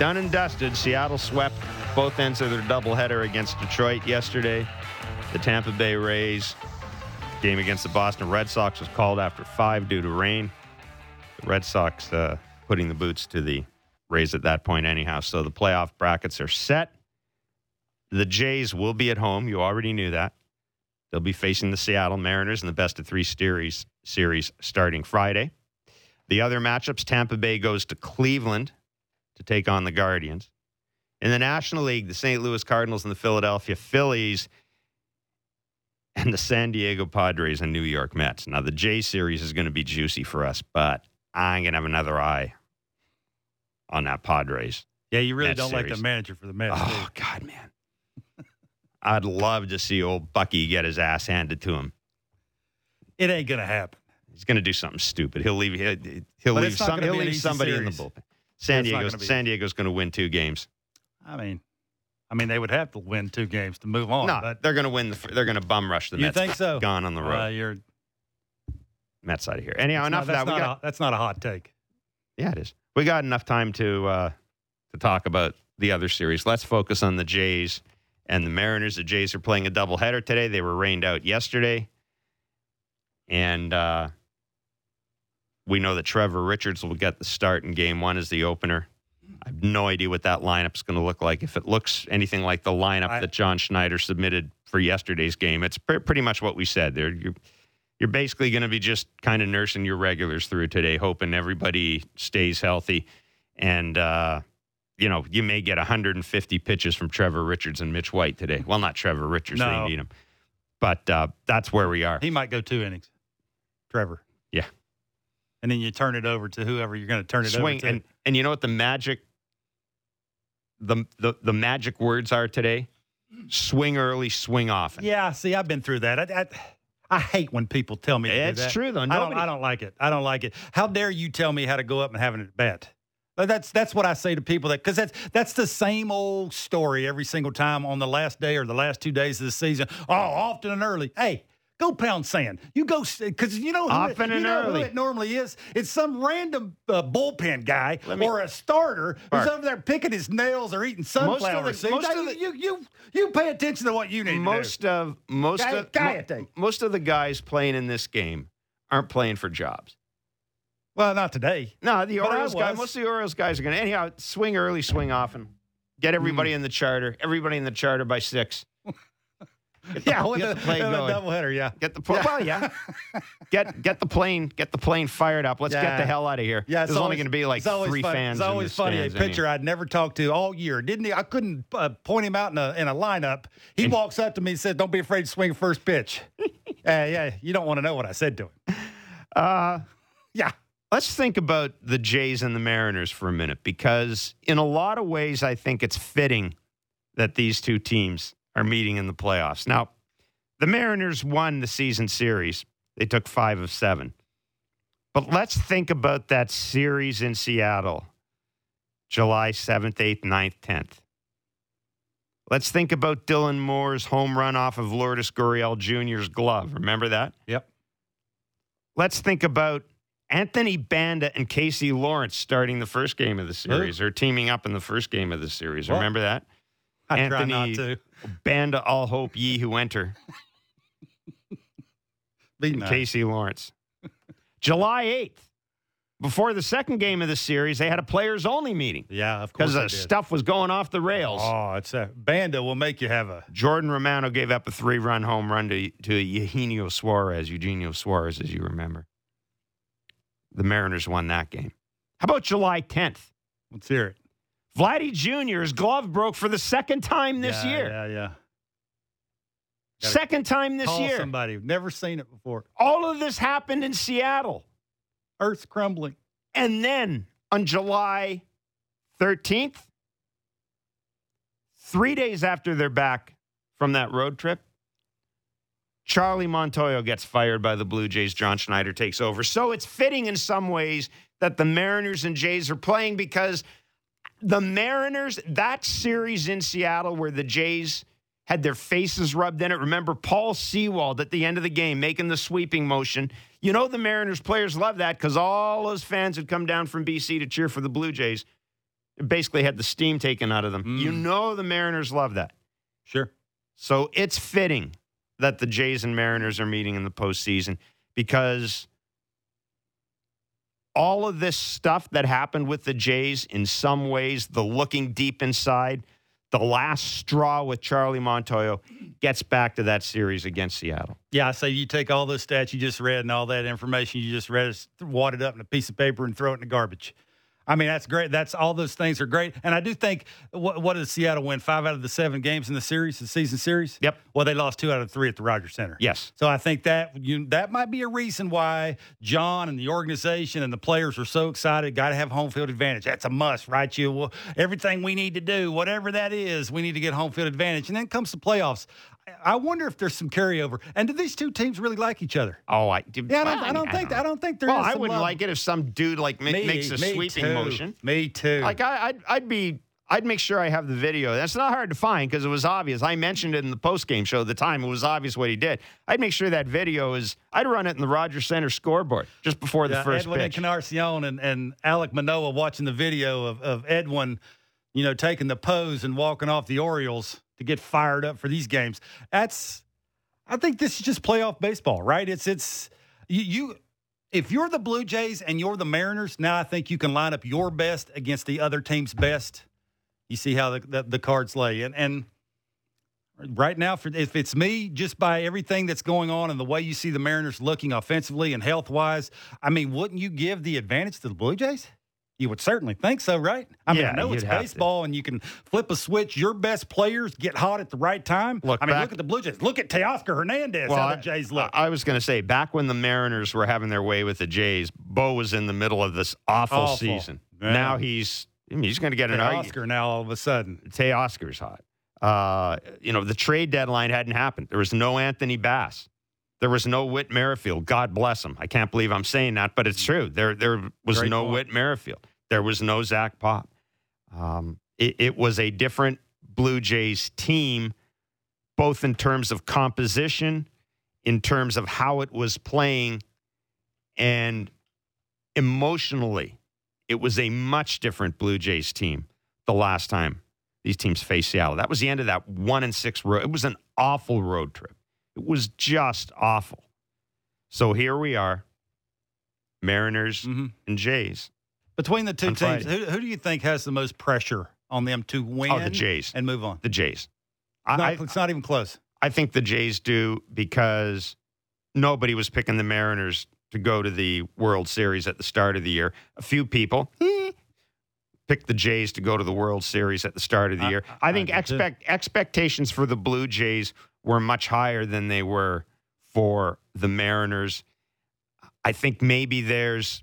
done and dusted. Seattle swept both ends of their doubleheader against Detroit yesterday. The Tampa Bay Rays game against the Boston Red Sox was called after five due to rain. The Red Sox uh, putting the boots to the Rays at that point, anyhow. So the playoff brackets are set. The Jays will be at home. You already knew that. They'll be facing the Seattle Mariners in the best of three series series starting Friday. The other matchups, Tampa Bay goes to Cleveland to take on the Guardians. In the National League, the St. Louis Cardinals and the Philadelphia Phillies and the San Diego Padres and New York Mets. Now, the J series is going to be juicy for us, but I'm going to have another eye on that Padres. Yeah, you really Mets don't like the manager for the Mets. Oh, God, man. I'd love to see old Bucky get his ass handed to him. It ain't gonna happen. He's going to do something stupid. He'll leave. He'll, he'll leave. Some, he'll leave somebody in the series. bullpen. San not Diego's San Diego's going to win two games. I mean, I mean, they would have to win two games to move on. no, but they're going to win. The, they're going to bum rush the you Mets. think so? Gone on the road. Uh, you're Mets out of here. Anyhow, enough not, of that. not got a, that's not a hot take. yeah, it is. We got enough time to uh, to talk about the other series. Let's focus on the Jays and the Mariners. The Jays are playing a doubleheader today. They were rained out yesterday, and uh, we know that Trevor Richards will get the start in Game One as the opener. I have no idea what that lineup's going to look like. If it looks anything like the lineup I- that John Schneider submitted for yesterday's game, it's pre- pretty much what we said. There, you're, you're basically going to be just kind of nursing your regulars through today, hoping everybody stays healthy, and uh, you know you may get 150 pitches from Trevor Richards and Mitch White today. Well, not Trevor Richards; No. they need him, but uh, that's where we are. He might go two innings, Trevor. Yeah. And then you turn it over to whoever you're going to turn it swing over to. and and you know what the magic the, the the magic words are today swing early swing often yeah, see, I've been through that. I, I, I hate when people tell me do it's true though I don't, I don't like it. I don't like it. How dare you tell me how to go up and have an at bat? That's that's what I say to people that because that's that's the same old story every single time on the last day or the last two days of the season. Oh, often and early. Hey, go pound sand. You go because you know who Often it, you and know early. Who it normally is. It's some random uh, bullpen guy me- or a starter Mark. who's over there picking his nails or eating Most of the- sunflower seeds. most Hey, the- you, you you pay attention to what you need most of most Guy- of guy mo- most of the guys playing in this game aren't playing for jobs Well, not today. no the But Orioles guys most of the Orioles guys are going to anyhow swing early swing often get everybody in the charter everybody in the charter by six Yeah, with get the, the plane with the going. doubleheader. Yeah, Get the pl- well, yeah. Get get the plane get the plane fired up. Let's get the hell out of here. Yeah, it's There's only going to be like always three funny. fans. It's always funny. A pitcher I'd never talked to all year. Didn't he? I couldn't uh, point him out in a in a lineup. He And- walks up to me and says, "Don't be afraid to swing first pitch." uh, yeah, you don't want to know what I said to him. Uh, Yeah, let's think about the Jays and the Mariners for a minute because in a lot of ways, I think it's fitting that these two teams are meeting in the playoffs. Now, the Mariners won the season series. They took five of seven. But let's think about that series in Seattle, July 7th, 8th, 9th, 10th. Let's think about Dylan Moore's home run off of Lourdes Gurriel Jr.'s glove. Remember that? Yep. Let's think about Anthony Banda and Casey Lawrence starting the first game of the series or teaming up in the first game of the series. What? Remember that? I Anthony- try not to. Banda, all hope ye who enter. Casey Lawrence. July 8th, before the second game of the series, they had a players only meeting Yeah, of course. because I the did. stuff was going off the rails. Oh, it's a Banda will make you have a. Jordan Romano gave up a three run home run to, to Eugenio Suarez, Eugenio Suarez, as you remember. The Mariners won that game. How about July 10th? Let's hear it. Vladdy Jr.'s glove broke for the second time this Yeah, year. Yeah, yeah. Gotta Second time this Call year. somebody. Never seen it before. All of this happened in Seattle. Earth's crumbling. And then on July 13th, three days after they're back from that road trip, Charlie Montoyo gets fired by the Blue Jays. John Schneider takes over. So it's fitting in some ways that the Mariners and Jays are playing because the Mariners, that series in Seattle where the Jays had their faces rubbed in it. Remember Paul Sewald at the end of the game making the sweeping motion. You know the Mariners players love that because all those fans had come down from BC to cheer for the Blue Jays. It basically had the steam taken out of them. You Mm. know the Mariners love that. Sure. So it's fitting that the Jays and Mariners are meeting in the postseason because all of this stuff that happened with the Jays, in some ways, the looking deep inside, the last straw with Charlie Montoyo gets back to that series against Seattle. Yeah, I say you take all those stats you just read and all that information you just read, wad it up in a piece of paper and throw it in the garbage. I mean, that's great. That's all those things are great. And I do think what, what did Seattle win? Five out of the seven games in the series, the season series. Yep. Well, they lost two out of three at the Rogers Center. Yes. So I think that you, that might be a reason why John and the organization and the players are so excited. Got to have home field advantage. That's a must, right? You well, everything we need to do, whatever that is, we need to get home field advantage. And then comes the playoffs. I- I wonder if there's some carryover. And do these two teams really like each other? Oh, I Yeah, I don't, I don't think I don't think there Well, is I wouldn't love. like it if some dude like Me- makes a sweeping too. motion. Me too. Like I, I'd, I'd be, I'd make sure I have the video. That's not hard to find because it was obvious. I mentioned it in the post game show at the time. It was obvious what he did. I'd make sure that video is. I'd run it in the Rogers Center scoreboard just before the Yeah, first Edwin pitch. Encarnacion and, and Alek Manoah watching the video of, of Edwin, you know, taking the pose and walking off the Orioles to get fired up for these games. That's, I think this is just playoff baseball, right? It's, it's, you, you if you're the Blue Jays and you're the Mariners, now I think you can line up your best against the other team's best. You see how the, the, the cards lay. And, and right now, for, if it's me, just by everything that's going on and the way you see the Mariners looking offensively and health wise, I mean, wouldn't you give the advantage to the Blue Jays? You would certainly think so, right? I mean, Yeah, I know it's baseball and you can flip a switch. Your best players get hot at the right time. Look I mean, back- look at the Blue Jays. Look at Teoscar Hernandez. how the Jays look. I, I was going to say back when the Mariners were having their way with the Jays, Bo was in the middle of this awful, Awful. season. Yeah. Now he's I mean, he's going to get an. Oscar now all of a sudden. Teoscar's hot. Uh, you know, the trade deadline hadn't happened. There was no Anthony Bass. There was no Whit Merrifield. God bless him. I can't believe I'm saying that, but it's true. There, there was Great no point. Whit Merrifield. There was no Zach Pop. Um, it, it was a different Blue Jays team, both in terms of composition, in terms of how it was playing, and emotionally. It was a much different Blue Jays team the last time these teams faced Seattle. That was the end of that one and six road. It was an awful road trip. It was just awful. So here we are, Mariners hmm and Jays. Between the two teams, who, who do you think has the most pressure on them to win Oh, the Jays. and move on? The Jays. It's not, I, it's not even close. I think the Jays do because nobody was picking the Mariners to go to the World Series at the start of the year. A few people eh, picked the Jays to go to the World Series at the start of the I- year. I- I, think I did too. expect expectations for the Blue Jays were much higher than they were for the Mariners. I think maybe there's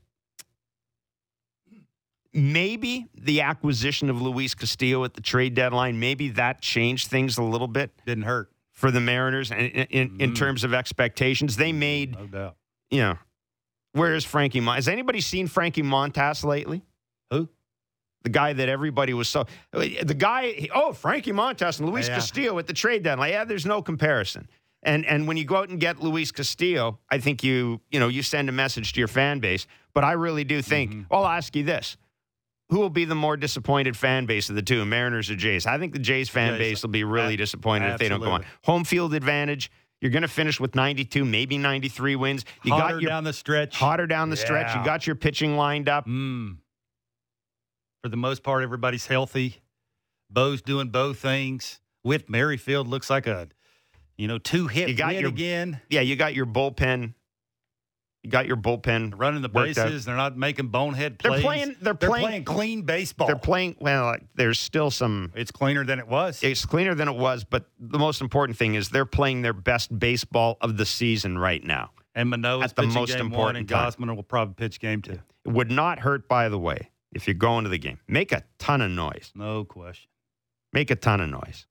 maybe the acquisition of Luis Castillo at the trade deadline, maybe that changed things a little bit Didn't hurt, for the Mariners in, in, in Mm. terms of expectations. They made, no doubt. you know, where is Frankie Mon? Has anybody seen Frankie Montas lately? Who? The guy that everybody was so, the guy, oh, Frankie Montas and Luis Yeah. Castillo at the trade deadline. Yeah, there's no comparison. And and when you go out and get Luis Castillo, I think you, you know, you send a message to your fan base. But I really do think, Mhm. well, I'll ask you this. Who will be the more disappointed fan base of the two, Mariners or Jays? I think the Jays fan base will be really disappointed if they don't go on. Home field advantage. You're going to finish with 92, maybe 93 wins. You Hotter got your down the stretch. hotter down the stretch. You got your pitching lined up. Mm. For the most part, everybody's healthy. Bo's doing both things. Whit Merrifield looks like a, you know, two hit You got win your- again. Yeah, you got your bullpen. You got your bullpen. Running the bases. They're not making bonehead plays. They're playing. They're, They're playing. playing clean baseball. They're playing. Well, there's still some. It's cleaner than it was. It's cleaner than it was, but the most important thing is they're playing their best baseball of the season right now. and Manoah's at the most game one, important and. Gausman will probably pitch game two. It would not hurt, by the way, if you go into the game. Make a ton of noise. No question. make a ton of noise.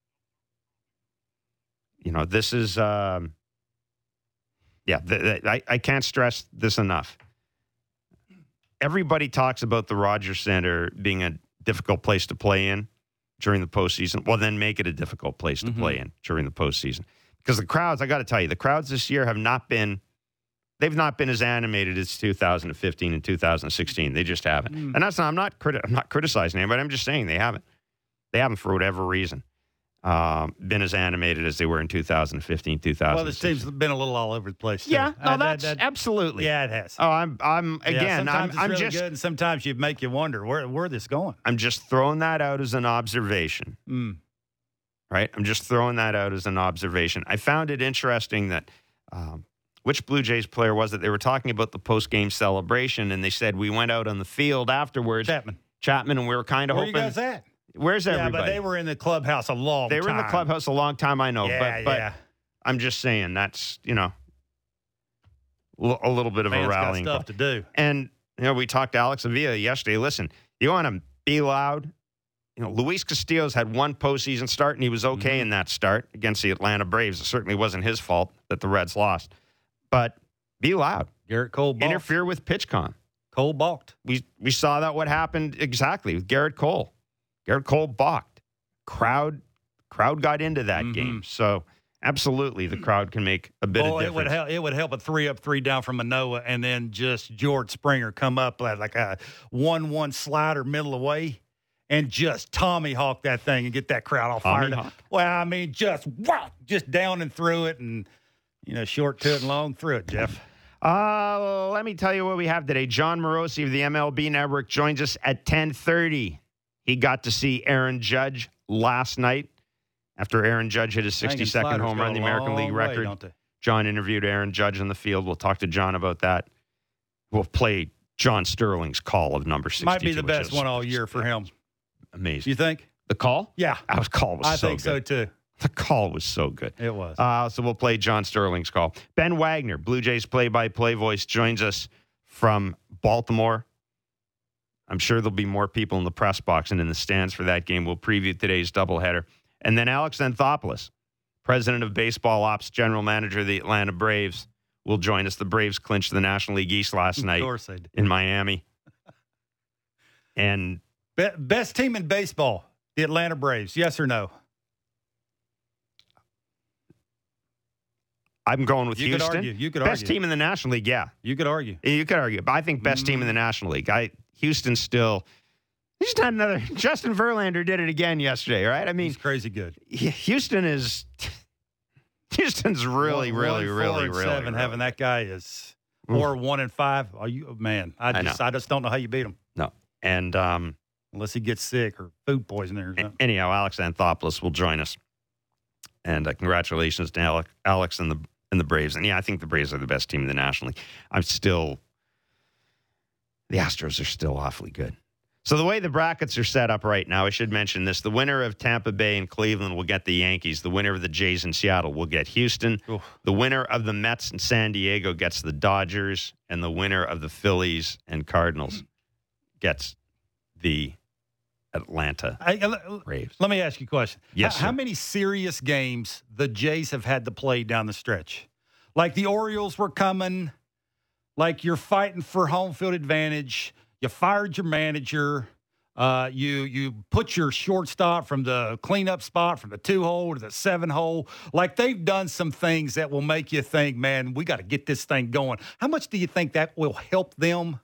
You know, this is, um, yeah, th- th- I, I can't stress this enough. Everybody talks about the Rogers Center being a difficult place to play in during the postseason. Well, then make it a difficult place to Mhm. play in during the postseason. Because the crowds, I got to tell you, the crowds this year have not been they've not been as animated as 2015 and 2016. They just haven't. Mm. And that's not, I'm not criti- I'm not criticizing anybody. I'm just saying they haven't. They haven't for whatever reason um, been as animated as they were in 2015, 2016. Well, this team's been a little all over the place. Too. yeah, no, I- that's that- absolutely. yeah, it has. Oh, I'm I'm Yeah, again. sometimes I'm it's I'm really just good, and sometimes you make you wonder where where this going. I'm just throwing that out as an observation. Mm. right? I'm just throwing that out as an observation. I found it interesting that um, which Blue Jays player was it? They were talking about the post game celebration, and they said we went out on the field afterwards, Chapman, Chapman, and we were kind of where you hoping. guys at? Where's everybody? Yeah, but they were in the clubhouse a long. They were in the clubhouse a long time. I know, Yeah, but but yeah. I'm just saying that's you know a little bit of Fans a got rallying call. stuff to do. And you know, we talked to Alex Avila yesterday. Listen, you want to be loud. You know, Luis Castillo's had one postseason start, and he was okay Mhm. in that start against the Atlanta Braves. It certainly wasn't his fault that the Reds lost. But be loud. Gerrit Cole balked. Interfere with PitchCom. Cole balked. We we saw that what happened exactly with Gerrit Cole. Gerrit Cole balked. Crowd crowd got into that Mhm. game. So absolutely, the crowd can make a bit oh, of it would help. It would help a three up, three down from Manoah, and then just George Springer come up like like a one-one slider middle away, and just Tommy hawk that thing and get that crowd all fired up. Well, I mean, just wow, just down and through it, and you know, short to it and long through it. Jeff, Uh, let me tell you what we have today. Jon Morosi of the MLB Network joins us at 10:30. He got to see Aaron Judge last night after Aaron Judge hit his Hanging 62nd home run, the American League way, record. John interviewed Aaron Judge in the field. We'll talk to John about that. We'll play John Sterling's call of number 62. Might be the best one all year for him. Amazing. You think? The call? Yeah, That call was I so think so too. The call was so good. It was. Uh, so we'll play John Sterling's call. Ben Wagner, Blue Jays play by play voice, joins us from Baltimore. I'm sure there'll be more people in the press box and in the stands for that game. We'll preview today's doubleheader. And then Alex Anthopoulos, president of baseball ops, general manager of the Atlanta Braves, will join us. The Braves clinched the National League East last night course they did. in Miami. And Be- best team in baseball, the Atlanta Braves. Yes or no? I'm going with You Houston. could argue. You could argue. Best argue. team in the National League, yeah. You could argue. You could argue, but I think best team mm-hmm. in the National League. I Houston's still. He's not another. Justin Verlander did it again yesterday, right? I mean, He's crazy good. Houston is. Houston's really, One- really, one, really, really, seven. really- Having that guy is Oof. or one and five. Are you man? I I just I, just don't know how you beat him No, and um, unless he gets sick or food poisoning or something. anyhow, Alex Anthopoulos will join us, and uh, congratulations to Alex, Alex and the and the Braves. And yeah, I think the Braves are the best team in the National League. I'm still. The Astros are still awfully good. So the way the brackets are set up right now, I should mention this: the winner of Tampa Bay and Cleveland will get the Yankees. The winner of the Jays and Seattle will get Houston. Oof. The winner of the Mets and San Diego gets the Dodgers, and the winner of the Phillies and Cardinals gets the Atlanta I- Braves. let me ask you a question. Yes, How, how many serious games the Jays have had to play down the stretch? Like the Orioles were coming, like you're fighting for home field advantage. You fired your manager. Uh, you you put your shortstop from the cleanup spot from the two hole to the seven hole. Like they've done some things that will make you think, man, we got to get this thing going. How much do you think that will help them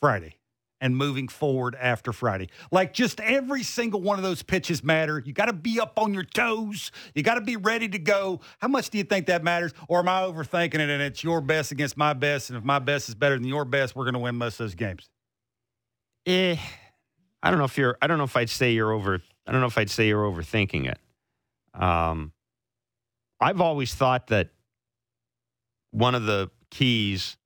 Friday and moving forward after Friday? Like just every single one of those pitches matter. You got to be up on your toes. You got to be ready to go. How much do you think that matters? Or am I overthinking it and it's your best against my best? And if my best is better than your best, we're going to win most of those games. Eh, I don't know if you're. I don't know if I'd say you're over. I don't know if I'd say you're overthinking it. Um, I've always thought that one of the keys,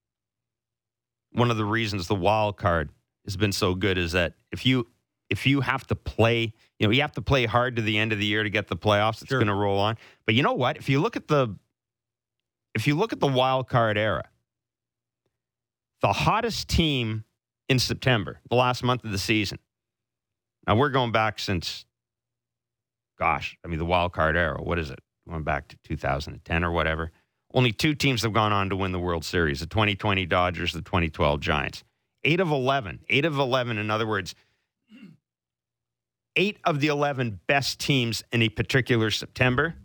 one of the reasons the wild card has been so good is that if you if you have to play, you know, you have to play hard to the end of the year to get the playoffs. It's Sure. going to roll on. But you know what? If you look at the if you look at the wild card era, the hottest team in September, the last month of the season. Now we're going back since, gosh, I mean the wild card era. What is it? Going back to 2010 or whatever. Only two teams have gone on to win the World Series: the 2020 Dodgers, the 2012 Giants. Eight of 11. Eight of 11. In other words, eight of the 11 best teams in a particular September.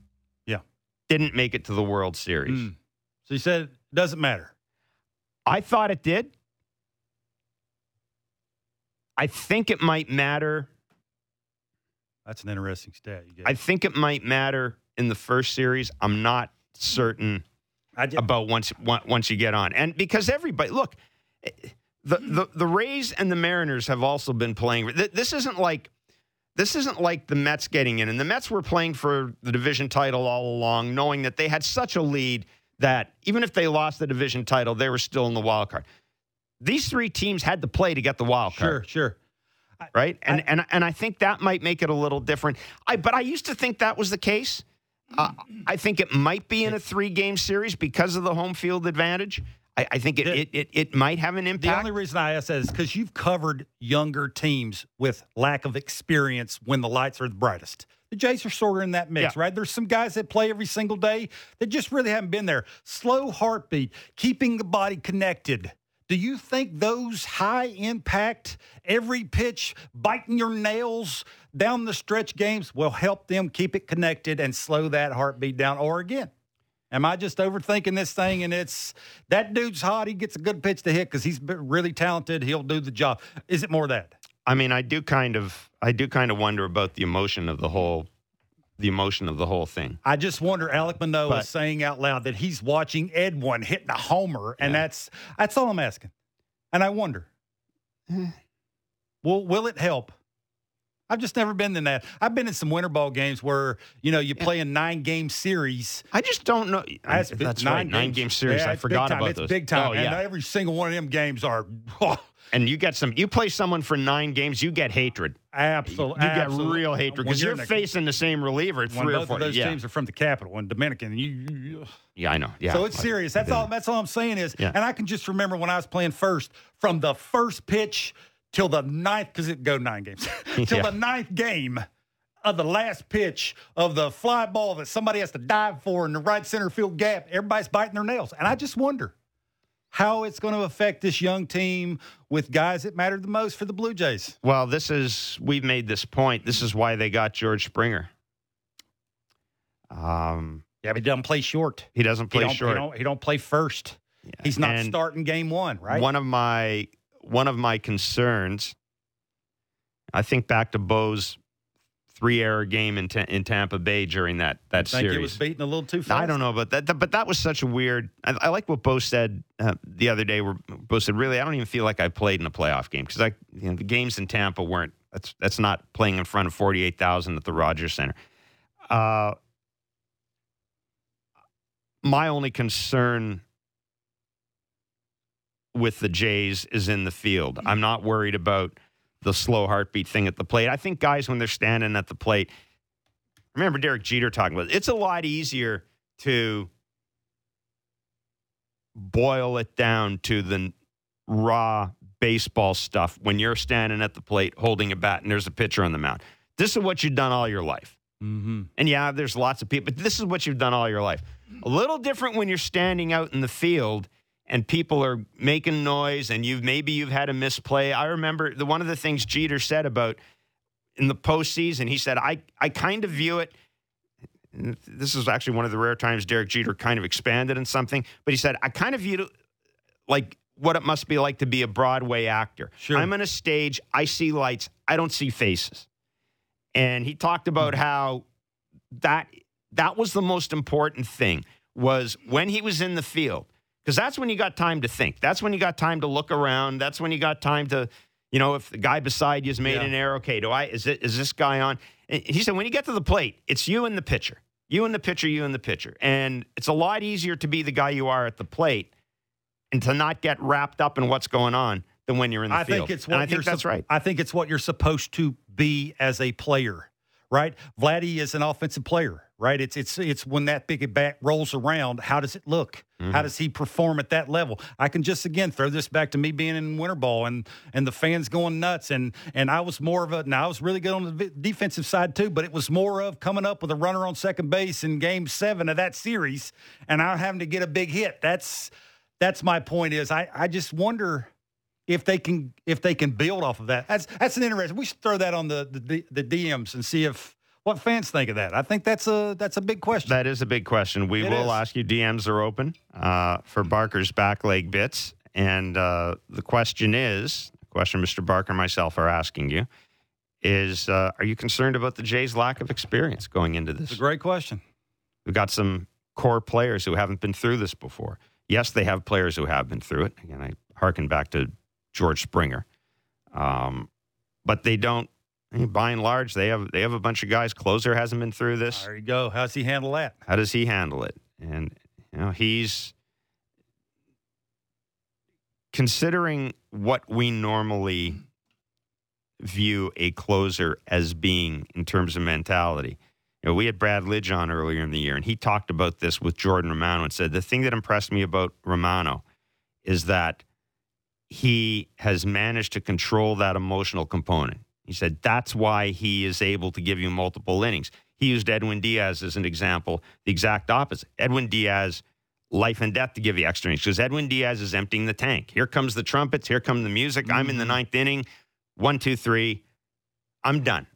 Yeah. Didn't make it to the World Series. Mm. So you said it doesn't matter. I thought it did. I think it might matter. That's an interesting stat. You I think it might matter in the first series. I'm not certain about once once you get on, and because everybody look, the the the Rays and the Mariners have also been playing. This isn't like this isn't like the Mets getting in, and the Mets were playing for the division title all along, knowing that they had such a lead that even if they lost the division title, they were still in the wild card. These three teams had to play to get the wild card sure, sure. right? And and and I think that might make it a little different. I but I used to think that was the case. Uh, I think it might be in a three game series because of the home field advantage. I, I think it, The- it, it it might have an impact. The only reason I ask that is because you've covered younger teams with lack of experience when the lights are the brightest. The Jays are sort of in that mix, Yeah. right? There's some guys that play every single day that just really haven't been there. Slow heartbeat, keeping the body connected. Do you think those high impact, every pitch, biting your nails down the stretch games will help them keep it connected and slow that heartbeat down? Or again, Am I just overthinking this thing? And it's that dude's hot. He gets a good pitch to hit because he's really talented. He'll do the job. Is it more that? I mean, I do kind of I do kind of wonder about the emotion of the whole the emotion of the whole thing. I just wonder. Alek Manoah But- is saying out loud that he's watching Edwin hitting a homer, and Yeah. that's that's all I'm asking. And I wonder, will will it help? I've just never been in that. I've been in some winter ball games where you know you play a nine game series. I just don't know. That's, That's, big- right, nine games. game series. Yeah, I forgot about it's those. big time. Oh and every single one of them games are oh, and you get some. You play someone for nine games, you get hatred. absolutely. You get absolute- real hatred because you're in the- facing the same reliever three or both four. of those yeah, teams are from the capital and Dominican. You, you- yeah, I know. Yeah, so it's serious. That's all. That's all I'm saying is, Yeah. and I can just remember when I was playing first, from the first pitch till the ninth, because it go nine games, till Yeah. the ninth game of the last pitch of the fly ball that somebody has to dive for in the right center field gap. Everybody's biting their nails, and I just wonder how it's going to affect this young team with guys that matter the most for the Blue Jays. Well, this is we've made this point. This is why they got George Springer. Um, Yeah, but he doesn't play short. he doesn't play don't, short. He don't, he don't play first. He's not And starting game one, right? One of my one of my concerns. I think back to Bo's three error game in Ta- in Tampa Bay during that that think series. it was beaten a little too fast. I don't know, but that, but that was such a weird. I, I like what Bo said uh, the other day. Where Bo said, "Really, I don't even feel like I played in a playoff game because I, you know, the games in Tampa weren't. That's that's not playing in front of forty eight thousand at the Rogers Center." Uh, my only concern with the Jays is in the field. I'm not worried about the slow heartbeat thing at the plate. I think guys when they're standing at the plate remember Derek Jeter talking about it. It's a lot easier to boil it down to the raw baseball stuff when you're standing at the plate holding a bat and there's a pitcher on the mound. This is what you've done all your life. Mm-hmm. And yeah, there's lots of people, but this is what you've done all your life. A little different when you're standing out in the field and people are making noise and you've maybe you've had a misplay. I remember the one of the things Jeter said about in the postseason, he said, I, I kind of view it. This is actually one of the rare times Derek Jeter kind of expanded in something, but he said, I kind of view it like what it must be like to be a Broadway actor. Sure. I'm on a stage, I see lights, I don't see faces. And he talked about hmm. how that that was the most important thing was when he was in the field because that's when you got time to think. That's when you got time to look around. That's when you got time to you know if the guy beside you's made Yeah. an error okay do i is it is this guy on? And he said when you get to the plate it's you and the pitcher. You and the pitcher you and the pitcher. And it's a lot easier to be the guy you are at the plate and to not get wrapped up in what's going on than when you're in the I field. think it's and i think that's sup- right. I think it's what you're supposed to be as a player, right? Vladdy is an offensive player, right? It's it's it's when that big bat rolls around, how does it look? Mm-hmm. How does he perform at that level? I can just again throw this back to me being in winter ball and and the fans going nuts and and I was more of a now I was really good on the defensive side too, but it was more of coming up with a runner on second base in game 7 of that series and I having to get a big hit. That's that's my point is I I just wonder if they can if they can build off of that. That's that's an interesting. We should throw that on the the, the DMs and see if what fans think of that. I think that's a that's a big question. That is a big question. We It will is. ask you. DMs are open uh, for Barker's back leg bits, And uh, the question is, the question Mr. Barker and myself are asking you is, uh, are you concerned about the Jays' lack of experience going into this? It's a great question. We've got some core players who haven't been through this before. Yes, they have players who have been through it. Again, I harken back to George Springer, um, but they don't. I mean, by and large, they have they have a bunch of guys. Closer hasn't been through this. There you go. How does he handle that? How does he handle it? And you know, he's considering what we normally view a closer as being in terms of mentality. You know, we had Brad Lidge on earlier in the year, and he talked about this with Jordan Romano and said the thing that impressed me about Romano is that he has managed to control that emotional component. He said that's why he is able to give you multiple innings. He used Edwin Diaz as an example, the exact opposite. Edwin Diaz, life and death to give you extra innings because Edwin Diaz is emptying the tank. Here comes the trumpets, here come the music. I'm in the ninth inning. One, two, three. I'm done.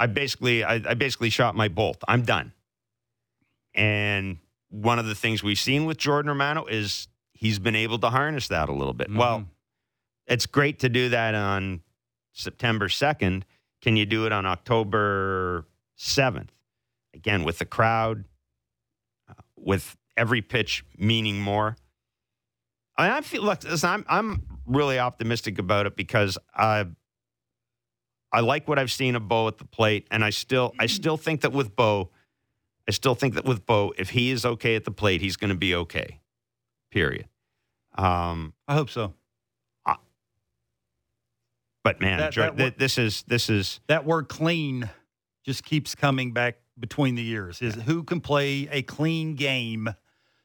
I basically, I, I basically shot my bolt. I'm done. And one of the things we've seen with Jordan Romano is he's been able to harness that a little bit. Well, Mhm. it's great to do that on September 2nd. Can you do it on October 7th? Again, with the crowd, uh, with every pitch meaning more. I, I feel like listen, I'm I'm really optimistic about it because I I like what I've seen of Bo at the plate, and I still I still think that with Bo, I still think that with Bo, if he is okay at the plate, he's going to be okay. Period. Um, I hope so. But man, That- that th- this is this is That word clean just keeps coming back between the years. Is who can play a clean game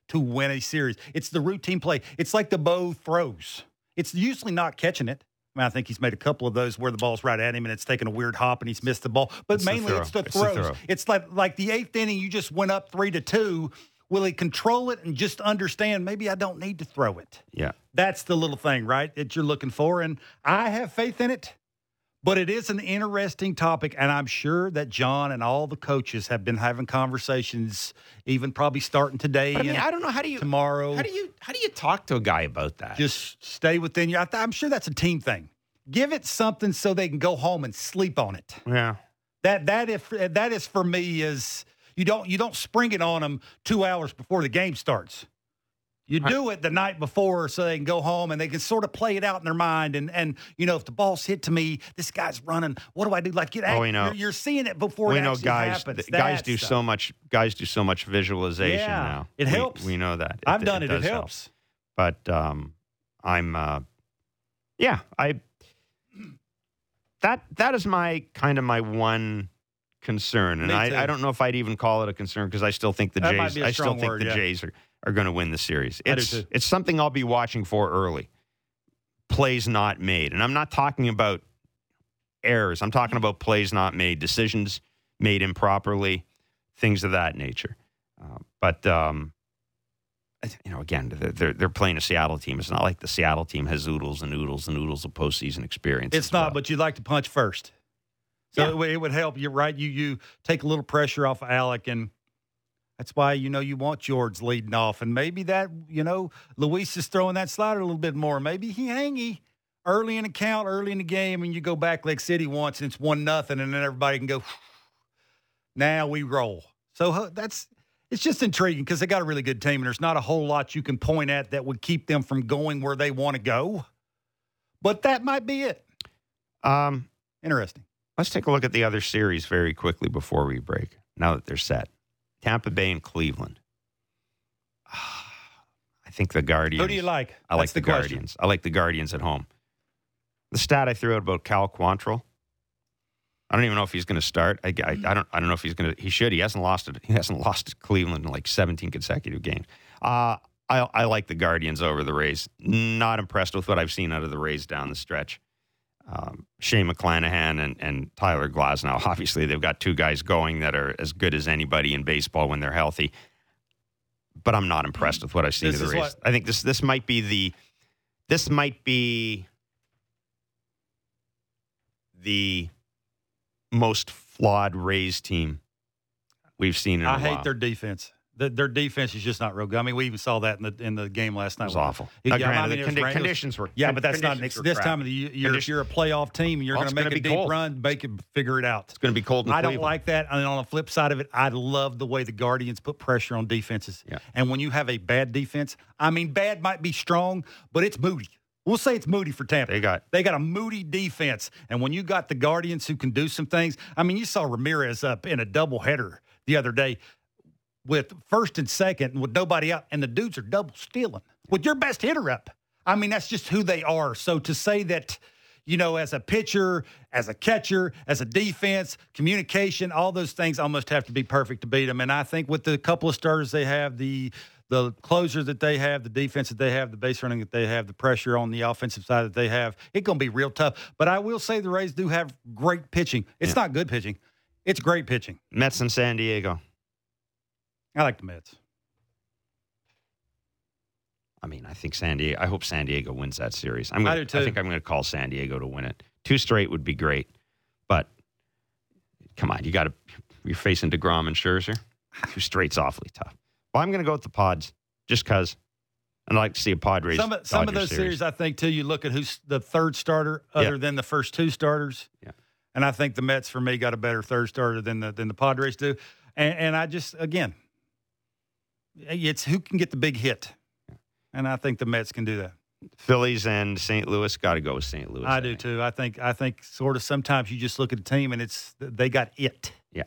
to win a series? It's the routine play. It's like the Bo throws. It's usually not catching it. I mean, I think he's made a couple of those where the ball's right at him and it's taken a weird hop and he's missed the ball. But It's mainly it's the It's the throws. throw. It's like like the eighth inning, you just went up three to two. Will he control it and just understand maybe I don't need to throw it? yeah. That's the little thing, right? That you're looking for. And I have faith in it. But it is an interesting topic. And I'm sure that John and all the coaches have been having conversations, even probably starting today But I mean, and I don't know how do you tomorrow. how do you how do you talk to a guy about that? just stay within you? I th- I'm sure that's a team thing. Give it something so they can go home and sleep on it. yeah. That that if that is for me is you don't you don't spring it on them two hours before the game starts. You do it the night before so they can go home and they can sort of play it out in their mind and and you know if the ball's hit to me, this guy's running. What do I do? Like you Oh, we know. You're, you're seeing it before we it know guys happens. th- guys do stuff. so much guys do so much visualization Yeah, now. it We- helps. We, know that. I've done it. It, help. helps. But um I'm uh yeah, I that that is my kind of my one concern. And I. I don't know if I'd even call it a concern because I still think the That Jays I still think word, the yeah. Jays are, are gonna win the series. It's it's something I'll be watching for early. Plays not made. And I'm not talking about errors. I'm talking about plays not made, decisions made improperly, things of that nature. Uh, but um, you know, again, they're- they're they're playing a Seattle team. It's not like the Seattle team has oodles and oodles and oodles of postseason experience. It's not, well. but you'd like to punch first. So Yeah. it, would- it would help you, right? You you take a little pressure off of Alec, and that's why you know you want George leading off, and maybe that you know Luis is throwing that slider a little bit more. Maybe he hangy early in the count, early in the game, and you go back Lake City once, and it's one nothing, and then everybody can go. Now we roll. So that's it's just intriguing because they got a really good team, and there's not a whole lot you can point at that would keep them from going where they want to go. But that might be it. um, Interesting. Let's take a look at the other series very quickly before we break. Now that they're set, Tampa Bay and Cleveland. I think the Guardians. Who do you like? I like That's the, question. Guardians. I like the Guardians at home. The stat I threw out about Cal Quantrill. I don't even know if he's going to start. I, I, I don't. I don't know if he's going to. He should. He hasn't lost it. He hasn't lost to Cleveland in like 17 consecutive games. Uh, I, I like the Guardians over the Rays. Not impressed with what I've seen out of the Rays down the stretch. Um, Shane McClanahan and, and Tyler Glasnow. Obviously, they've got two guys going that are as good as anybody in baseball when they're healthy. But I'm not impressed with what I've seen This of the Rays. what- I think this this might be the this might be the most flawed Rays team we've seen in a I while. I hate their defense. The, their defense is just not real good. I mean, we even saw that in the in the game last night. It was awful. Yeah, Now, I mean, the condi- rain- it was- conditions were Yeah, but that's not this crap. time of the year. You're, you're a playoff team. And you're Well, going to make a deep cold. run, make it figure it out. It's going to be cold in I don't Cleveland. like that. And on the flip side of it, I love the way the Guardians put pressure on defenses. Yeah. And when you have a bad defense, I mean, bad might be strong, but it's moody. We'll say it's moody for Tampa. They got- they got a moody defense, and when you got the Guardians who can do some things, I mean, you saw Ramirez up in a doubleheader the other day with first and second with nobody out, and the dudes are double stealing with your best hitter up. I mean, that's just who they are. So to say that, you know, as a pitcher, as a catcher, as a defense, communication, all those things almost have to be perfect to beat them. And I think with the couple of starters they have, the the closer that they have, the defense that they have, the base running that they have, the pressure on the offensive side that they have, it's going to be real tough. But I will say the Rays do have great pitching. It's not good pitching. It's great pitching. Mets in San Diego. I like the Mets. I mean, I think San Diego. I hope San Diego wins that series. I'm gonna, I do think I'm going to call San Diego to win it. Two straight would be great, but come on, you got to. You're facing Degrom and Scherzer. Two straight's awfully tough. Well, I'm going to go with the Pods just because I'd like to see a Padres. some of, some of those series. I think, too, you look at who's the third starter other Yeah. than the first two starters. Yeah. And I think the Mets, for me, got a better third starter than the, than the Padres do. And, and I just, again, it's who can get the big hit. And I think the Mets can do that. Phillies and St. Louis. Got to go with St. Louis. I do think. too. I think I think sort of sometimes you just look at a team and it's they got it. Yeah.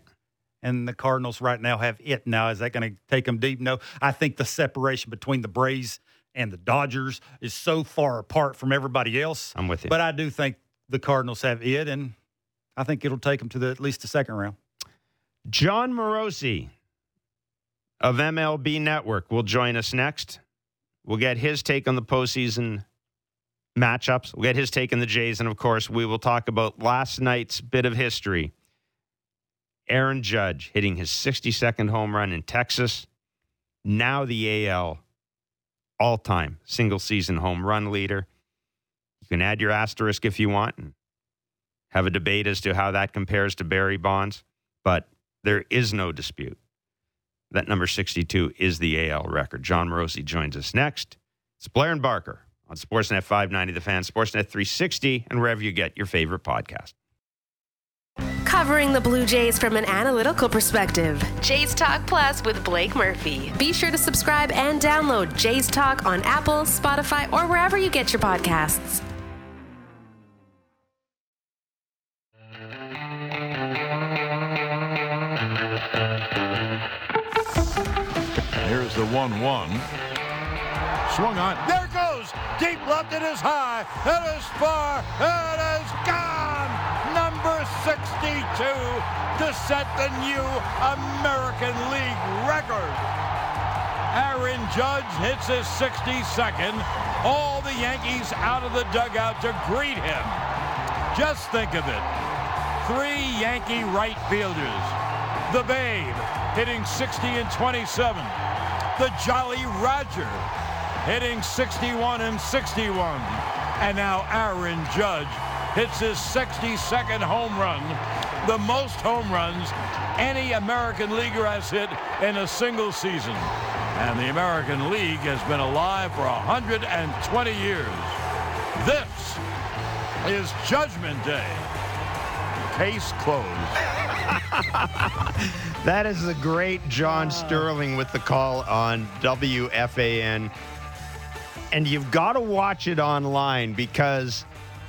And the Cardinals right now have it. Now is that going to take them deep? No. I think the separation between the Braves and the Dodgers is so far apart from everybody else. I'm with you. But I do think the Cardinals have it, and I think it'll take them to the at least the second round. Jon Morosi of MLB Network will join us next. We'll get his take on the postseason matchups. We'll get his take on the Jays. And of course, we will talk about last night's bit of history. Aaron Judge hitting his 62nd home run in Texas. Now the AL all time single season home run leader. You can add your asterisk if you want and have a debate as to how that compares to Barry Bonds. But there is no dispute that number 62 is the AL record. Jon Morosi joins us next. It's Blair and Barker on Sportsnet 590 The Fan, Sportsnet 360, and wherever you get your favorite podcast. Covering the Blue Jays from an analytical perspective. Jays Talk Plus with Blake Murphy. Be sure to subscribe and download Jays Talk on Apple, Spotify, or wherever you get your podcasts. Here's the 1 1. Swung on. There goes. Deep left. It is high. It is far. It is gone. Number 62 to set the new American League record. Aaron Judge hits his 62nd. All the Yankees out of the dugout to greet him. Just think of it. Three Yankee right fielders. The Babe hitting 60 and 27. The Jolly Roger hitting 61 and 61. And now Aaron Judge hits his 62nd home run, the most home runs any American leaguer has hit in a single season. And the American League has been alive for 120 years. This is Judgment Day. Case closed. That is the great John ah. Sterling with the call on WFAN. And you've got to watch it online because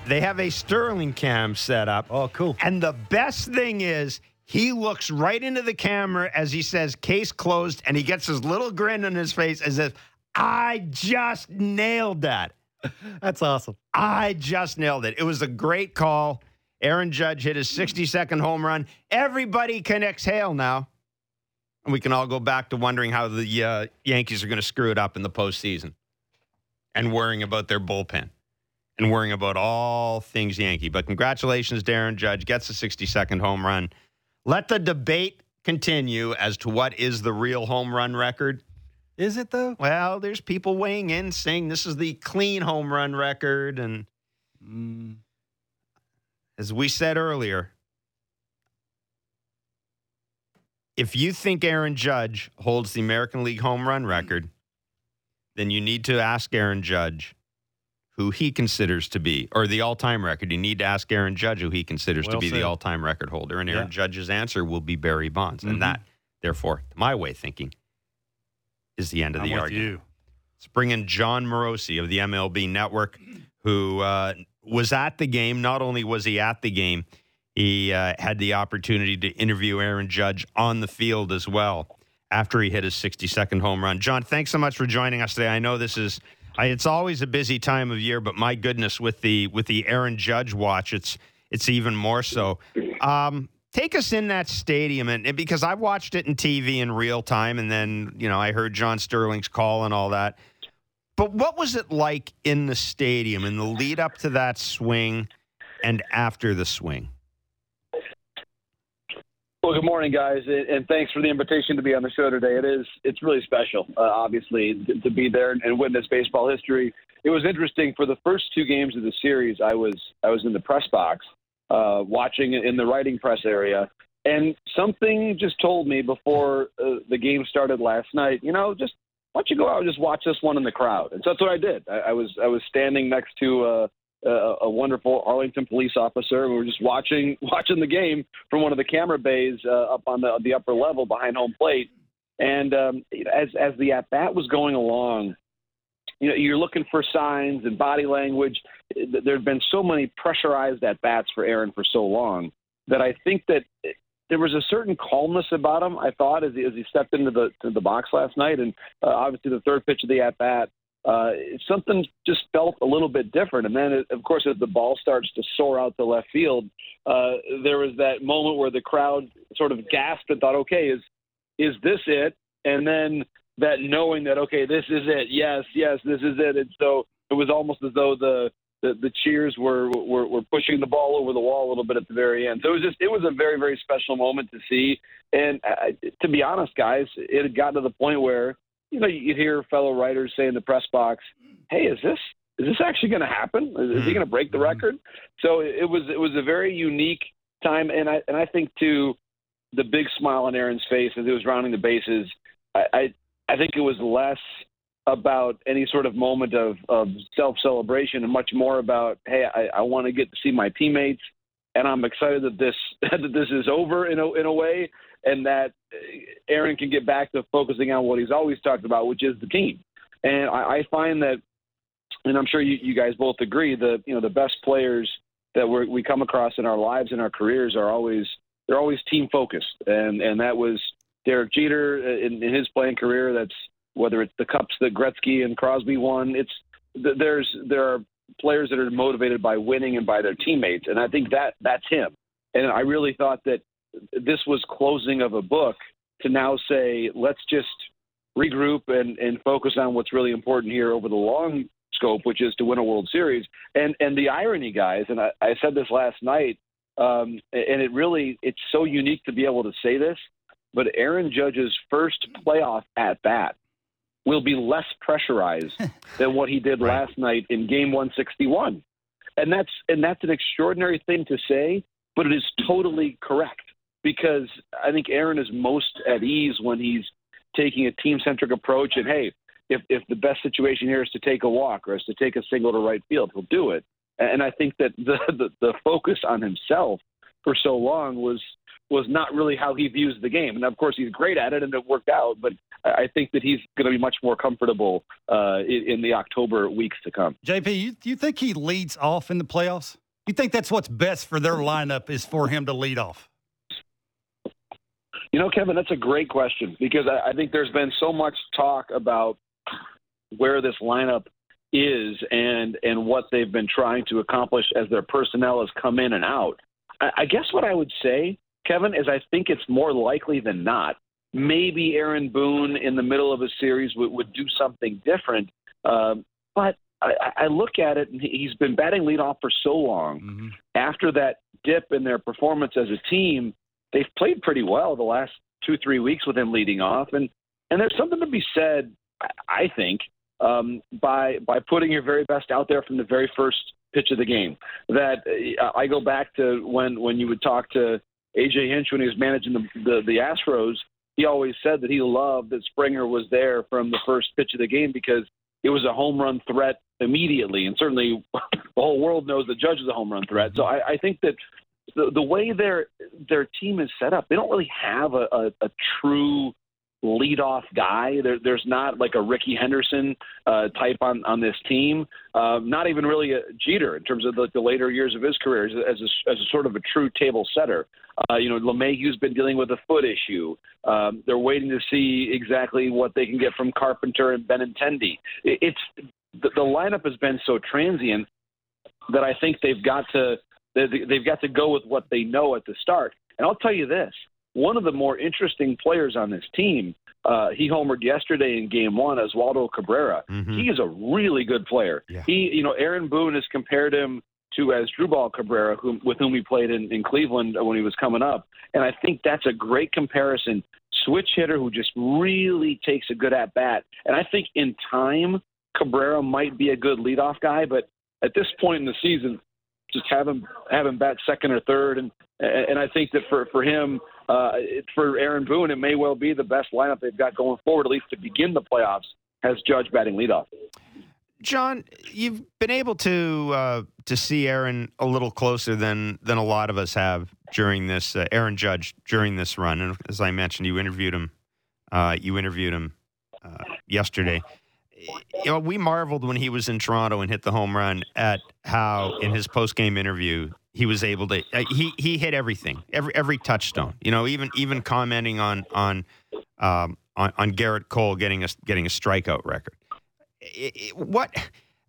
they have a Sterling cam set up. Oh, cool. And the best thing is, he looks right into the camera as he says, case closed, and he gets his little grin on his face as if, I just nailed that. That's awesome. I just nailed it. It was a great call. Aaron Judge hit his 62nd home run. Everybody can exhale now. And we can all go back to wondering how the uh, Yankees are going to screw it up in the postseason and worrying about their bullpen and worrying about all things Yankee. But congratulations, Darren Judge gets a 62nd home run. Let the debate continue as to what is the real home run record. Is it though? Well, there's people weighing in saying this is the clean home run record. And Mm, as we said earlier, if you think Aaron Judge holds the American League home run record, then you need to ask Aaron Judge who he considers to be, or the all time record. You need to ask Aaron Judge who he considers Well to be said. the all time record holder. And Aaron Yeah. Judge's answer will be Barry Bonds. Mhm. And that, therefore, my way of thinking, is the end of I'm the with argument. you. Let's bring in Jon Morosi of the MLB Network, who uh, was at the game. Not only was he at the game, he uh, had the opportunity to interview Aaron Judge on the field as well after he hit his 62nd home run. Jon, thanks so much for joining us today. I know this is I, it's always a busy time of year, but my goodness, with the with the Aaron Judge watch, it's it's even more so. Um, take us in that stadium, and, and because I've watched it in TV in real time, and then you know I heard John Sterling's call and all that. But what was it like in the stadium in the lead up to that swing and after the swing? Well, good morning, guys, and thanks for the invitation to be on the show today. It is it's really special, uh, obviously, to, to be there and witness baseball history. It was interesting for the first two games of the series. I was I was in the press box, uh, watching in the writing press area, and something just told me before uh, the game started last night. You know, just why don't you go out and just watch this one in the crowd? And so that's what I did. I, I was I was standing next to. Uh, a, a wonderful Arlington police officer. We were just watching watching the game from one of the camera bays uh, up on the the upper level behind home plate. And um, as as the at bat was going along, you know, you're looking for signs and body language. There have been so many pressurized at bats for Aaron for so long that I think that there was a certain calmness about him. I thought as he, as he stepped into the to the box last night, and uh, obviously the third pitch of the at bat uh, something just felt a little bit different. And then, it, of course, as the ball starts to soar out to left field, uh, there was that moment where the crowd sort of gasped and thought, "Okay, is is this it?" And then that knowing that, okay, this is it. Yes, yes, this is it. And so it was almost as though the the, the cheers were, were were pushing the ball over the wall a little bit at the very end. So it was just it was a very very special moment to see. And uh, to be honest, guys, it had gotten to the point where you know, you'd hear fellow writers say in the press box, "Hey, is this is this actually going to happen? Is, is he going to break the record?" So it was it was a very unique time, and I and I think too, the big smile on Aaron's face as he was rounding the bases, I I, I think it was less about any sort of moment of of self celebration and much more about, "Hey, I, I want to get to see my teammates." And I'm excited that this that this is over in a in a way, and that uh, Aaron can get back to focusing on what he's always talked about, which is the team. And I, I find that, and I'm sure you, you guys both agree, that you know the best players that we we come across in our lives and our careers are always they're always team focused, and and that was Derek Jeter uh, in, in his playing career. That's whether it's the cups that Gretzky and Crosby won. It's there's there are players that are motivated by winning and by their teammates, and I think that that's him. And I really thought that this was closing of a book to now say let's just regroup and, and focus on what's really important here over the long scope, which is to win a World Series. And and the irony, guys, and I, I said this last night, um, and it really it's so unique to be able to say this, but Aaron Judge's first playoff at bat will be less pressurized than what he did Right. last night in Game 161, and that's and that's an extraordinary thing to say, but it is totally correct because I think Aaron is most at ease when he's taking a team centric approach. And hey, if if the best situation here is to take a walk or is to take a single to right field, he'll do it. And I think that the the, the focus on himself for so long was was not really how he views the game. And of course, he's great at it, and it worked out. But I think that he's going to be much more comfortable uh, in, in the October weeks to come. JP, you, you think he leads off in the playoffs? You think that's what's best for their lineup is for him to lead off? You know, Kevin, that's a great question because I, I think there's been so much talk about where this lineup is and and what they've been trying to accomplish as their personnel has come in and out. I, I guess what I would say, Kevin, is I think it's more likely than not. Maybe Aaron Boone in the middle of a series would, would do something different, um, but I, I look at it and he's been batting leadoff for so long Mm-hmm. after that dip in their performance as a team, they've played pretty well the last two three weeks with him leading off, and and there's something to be said, I- think, um, by by putting your very best out there from the very first pitch of the game. That uh, I go back to when when you would talk to AJ Hinch, when he was managing the, the the Astros, he always said that he loved that Springer was there from the first pitch of the game because it was a home run threat immediately, and certainly the whole world knows the Judge is a home run threat. So I, I think that the, the way their their team is set up, they don't really have a, a, a true leadoff guy. There, there's not like a Rickey Henderson uh, type on on this team. Uh, not even really a Jeter in terms of the, the later years of his career as, as, a, as a sort of a true table setter. Uh, you know, LeMahieu's been dealing with a foot issue. Um, they're waiting to see exactly what they can get from Carpenter and Benintendi. It, it's the, the lineup has been so transient that I think they've got to they've got to go with what they know at the start. And I'll tell you this: one of the more interesting players on this team. Uh, he homered yesterday in Game One, Oswaldo Cabrera. Mm-hmm. He is a really good player. Yeah. He, you know, Aaron Boone has compared him to Asdrubal Cabrera, whom, with whom he played in, in Cleveland when he was coming up, and I think that's a great comparison. Switch hitter who just really takes a good at bat, and I think in time Cabrera might be a good leadoff guy, but at this point in the season, just have him have him bat second or third, and and I think that for for him, uh, for Aaron Boone, it may well be the best lineup they've got going forward, at least to begin the playoffs. Has Judge batting leadoff. Jon, you've been able to uh, to see Aaron a little closer than than a lot of us have during this uh, Aaron Judge during this run, and as I mentioned, you interviewed him. Uh, you interviewed him uh, yesterday you know, we marveled when he was in Toronto and hit the home run at how in his post game interview he was able to uh, he he hit everything every every touchstone. You know, even even commenting on on um, on, on Gerrit Cole getting a getting a strikeout record. It, it, what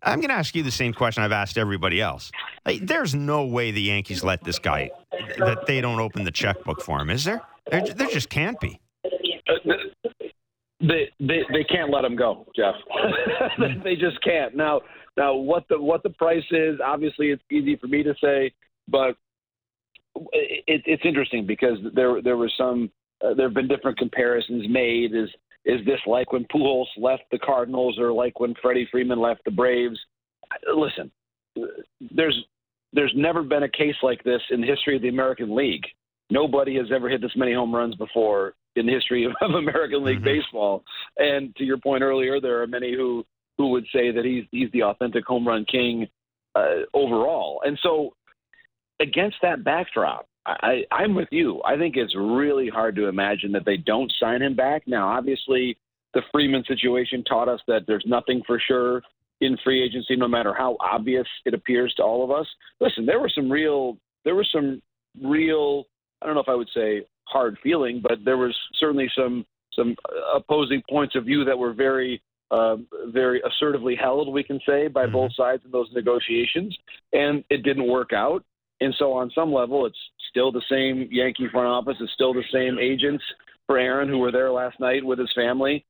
I'm going to ask you the same question I've asked everybody else. Like, there's no way the Yankees let this guy that they don't open the checkbook for him, is there? There, there just can't be. They they they can't let him go, Jeff. they just can't. Now now what the what the price is? Obviously, it's easy for me to say, but it, it's interesting because there there was some uh, there have been different comparisons made. Is is this like when Pujols left the Cardinals, or like when Freddie Freeman left the Braves? Listen, there's there's never been a case like this in the history of the American League. Nobody has ever hit this many home runs before in the history of, of American League mm-hmm. baseball. And to your point earlier, there are many who who would say that he's he's the authentic home run king uh, overall. And so, against that backdrop, I, I'm with you. I think it's really hard to imagine that they don't sign him back. Now, obviously, the Freeman situation taught us that there's nothing for sure in free agency, no matter how obvious it appears to all of us. Listen, there were some real, there were some real. I don't know if I would say hard feeling, but there was certainly some some opposing points of view that were very uh, very assertively held, we can say, by mm-hmm. both sides in those negotiations, and it didn't work out. And so, on some level, it's still the same Yankee front office. It's still the same agents for Aaron who were there last night with his family.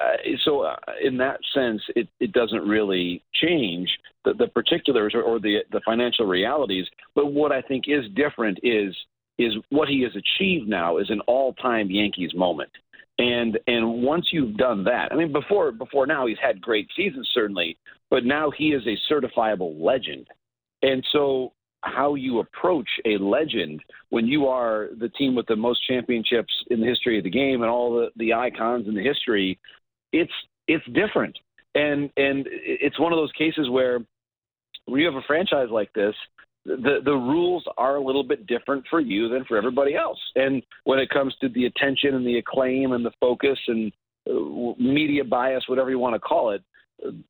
Uh, so, uh, in that sense, it, it doesn't really change the, the particulars or, or the the financial realities. But what I think is different is is what he has achieved now is an all-time Yankees moment. And and once you've done that, I mean, before before now he's had great seasons certainly, but now he is a certifiable legend. And so, how you approach a legend when you are the team with the most championships in the history of the game and all the, the icons in the history, it's it's different. And and it's one of those cases where when you have a franchise like this, the the rules are a little bit different for you than for everybody else. And when it comes to the attention and the acclaim and the focus and uh, media bias, whatever you want to call it,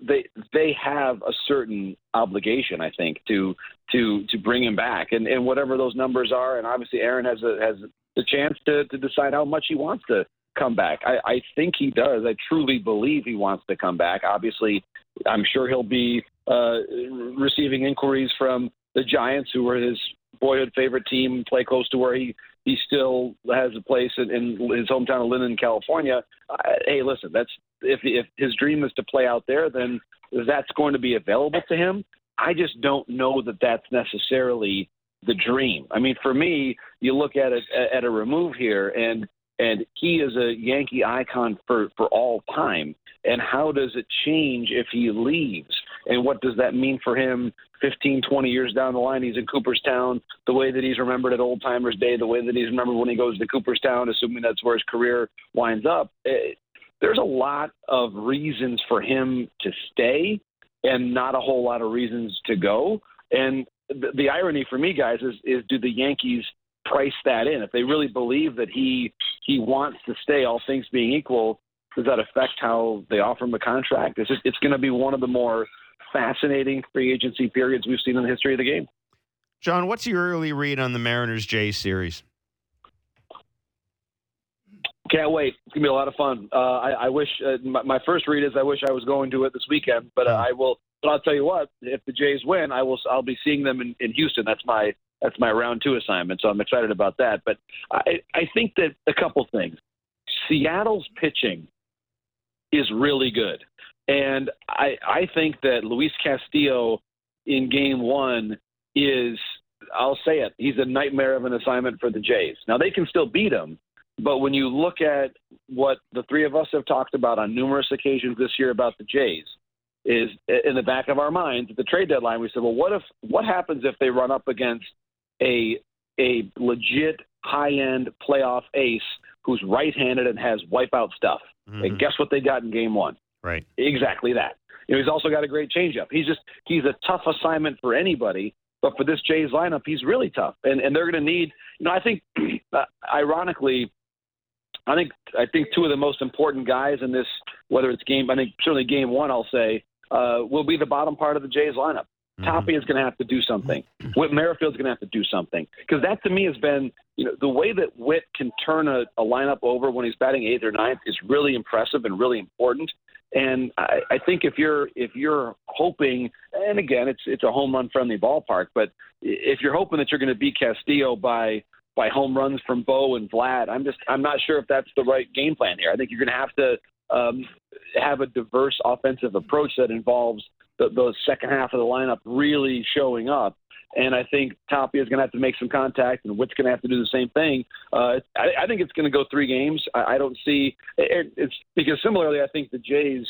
they they have a certain obligation, I think, to to to bring him back, and and whatever those numbers are. And obviously, Aaron has a has the chance to to decide how much he wants to come back. I, I think he does. I truly believe he wants to come back. Obviously, I'm sure he'll be uh, receiving inquiries from the Giants, who were his boyhood favorite team, play close to where he he still has a place in, in his hometown of Linden, California. Uh, hey, listen, that's if if his dream is to play out there, then that's going to be available to him. I just don't know that that's necessarily the dream. I mean, for me, you look at it at a remove here, and and he is a Yankee icon for for all time. And how does it change if he leaves? And what does that mean for him 15, 20 years down the line? He's in Cooperstown, the way that he's remembered at Old Timers Day, the way that he's remembered when he goes to Cooperstown, assuming that's where his career winds up. It, there's a lot of reasons for him to stay and not a whole lot of reasons to go. And the, the irony for me, guys, is, is do the Yankees price that in? If they really believe that he he wants to stay, all things being equal, does that affect how they offer him a contract? It's just, it's going to be one of the more fascinating free agency periods we've seen in the history of the game. Jon, what's your early read on the Mariners Jays series? Can't wait. It's gonna be a lot of fun. Uh, I, I, wish uh, my, my, first read is I wish I was going to it this weekend, but uh, I will. But I'll tell you what, if the Jays win, I will. I'll be seeing them in, in Houston. That's my that's my round two assignment. So I'm excited about that. But I, I think that a couple things. Seattle's pitching is really good, and I I think that Luis Castillo in Game One is. I'll say it. He's a nightmare of an assignment for the Jays. Now they can still beat him, but when you look at what the three of us have talked about on numerous occasions this year about the Jays, is in the back of our minds at the trade deadline, we said, well, what if what happens if they run up against a a legit high end playoff ace who's right handed and has wipeout stuff? Mm-hmm. And guess what they got in game one? Right. Exactly that. You know, he's also got a great changeup. He's just he's a tough assignment for anybody. But for this Jays lineup, he's really tough, and and they're going to need. You know, I think, uh, ironically, I think I think two of the most important guys in this, whether it's game, I think certainly game one, I'll say, uh, will be the bottom part of the Jays lineup. Mm-hmm. Tapia is going to have to do something. Whit Merrifield's going to have to do something because that to me has been, you know, the way that Whit can turn a, a lineup over when he's batting eighth or ninth is really impressive and really important. And I, I think if you're if you're hoping, and again, it's it's a home run friendly ballpark, but if you're hoping that you're going to beat Castillo by by home runs from Bo and Vlad. I'm just I'm not sure if that's the right game plan here. I think you're going to have to um, have a diverse offensive approach that involves the, the second half of the lineup really showing up. And I think Tapia is going to have to make some contact, and Whit's going to have to do the same thing. Uh, I, I think it's going to go three games. I, I don't see it, it's because similarly, I think the Jays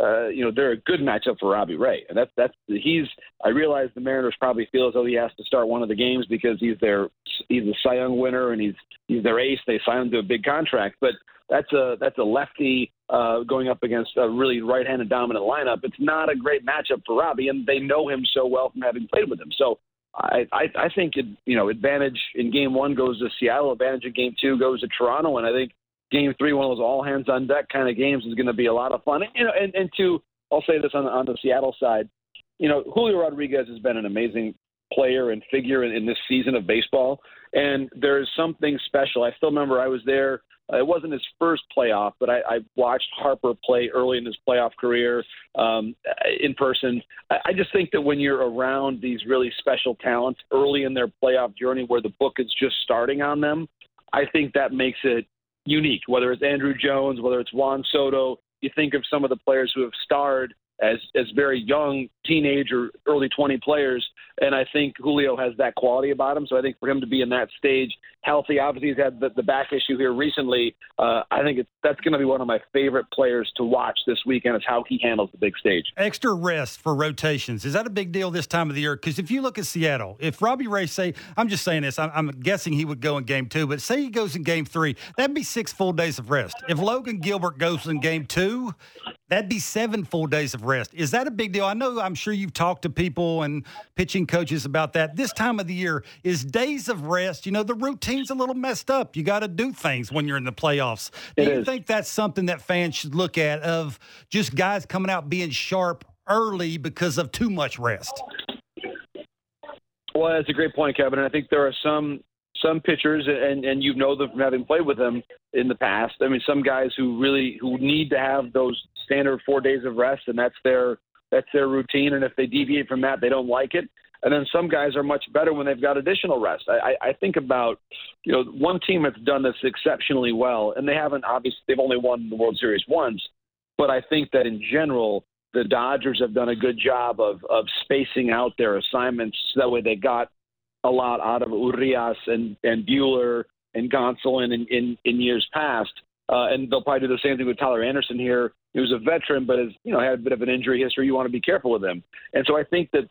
uh, you know, they're a good matchup for Robbie Ray, and that's that's he's. I realize the Mariners probably feel as though he has to start one of the games because he's their he's the Cy Young winner and he's he's their ace. They signed him to a big contract, but that's a that's a lefty uh, going up against a really right-handed dominant lineup. It's not a great matchup for Robbie, and they know him so well from having played with him. So I, I, I think it, you know advantage in game one goes to Seattle, advantage in game two goes to Toronto, and I think game three, one of those all hands on deck kind of games is going to be a lot of fun. And, you know, and, and two, I'll say this on, on the Seattle side, you know, Julio Rodriguez has been an amazing player and figure in, in this season of baseball, and there's something special. I still remember I was there. Uh, it wasn't his first playoff, but I, I watched Harper play early in his playoff career um, in person. I, I just think that when you're around these really special talents early in their playoff journey, where the book is just starting on them, I think that makes it unique, whether it's Andruw Jones, whether it's Juan Soto. You think of some of the players who have starred as as very young teenage or early 20 players and I think Julio has that quality about him. So I think for him to be in that stage healthy obviously he's had the, the back issue here recently. Uh, I think it's that's going to be one of my favorite players to watch this weekend is how he handles the big stage. Extra rest for rotations. Is that a big deal this time of the year? Because if you look at Seattle if Robbie Ray say I'm just saying this I'm, I'm guessing he would go in game two but say he goes in game three that'd be six full days of rest. If Logan Gilbert goes in game two That'd be seven full days of rest. Is that a big deal? I know I'm sure you've talked to people and pitching coaches about that. This time of the year is days of rest. You know, the routine's a little messed up. You got to do things when you're in the playoffs. Do it you is. think that's something that fans should look at of just guys coming out being sharp early because of too much rest? Well, that's a great point, Kevin. And I think there are some some pitchers, and and you know them from having played with them in the past. I mean, some guys who really who need to have those standard four days of rest, and that's their that's their routine. And if they deviate from that, they don't like it. And then some guys are much better when they've got additional rest. I, I think about, you know, one team that's done this exceptionally well, and they haven't obviously they've only won the World Series once, but I think that in general the Dodgers have done a good job of of spacing out their assignments so that way they got a lot out of Urias and and Buehler and Gonsolin in, in, in years past. Uh, and they'll probably do the same thing with Tyler Anderson here. He was a veteran, but has you know had a bit of an injury history. You want to be careful with him, and so I think that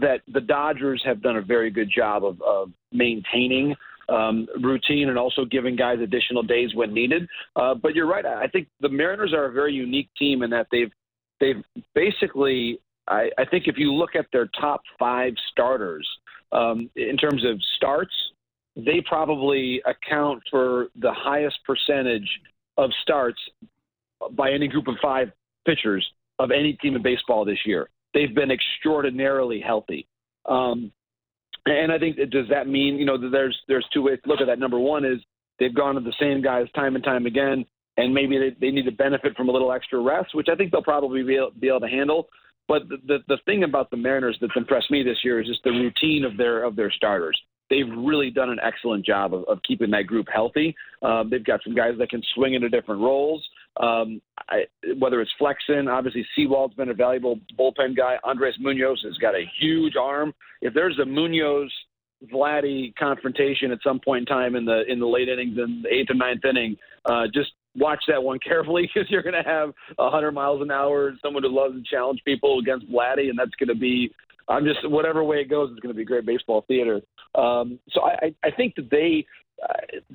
that the Dodgers have done a very good job of, of maintaining um, routine and also giving guys additional days when needed. Uh, but you're right. I think the Mariners are a very unique team in that they've they've basically. I, I think if you look at their top five starters um, in terms of starts, they probably account for the highest percentage of starts by any group of five pitchers of any team in baseball this year. They've been extraordinarily healthy. Um, and I think does that mean you know there's there's two ways to look at that. Number one is they've gone to the same guys time and time again, and maybe they, they need to benefit from a little extra rest, which I think they'll probably be able, be able to handle. But the, the the thing about the Mariners that's impressed me this year is just the routine of their of their starters they've really done an excellent job of, of keeping that group healthy. Um, they've got some guys that can swing into different roles. Um, I, whether it's flexing, obviously Sewald's been a valuable bullpen guy. Andres Munoz has got a huge arm. If there's a Munoz Vladdy confrontation at some point in time in the in the late innings in the eighth or ninth inning, uh, just watch that one carefully because you're going to have 100 miles an hour, someone who loves to challenge people against Vladdy, and that's going to be I'm just whatever way it goes, it's going to be great baseball theater. Um, so I, I think that they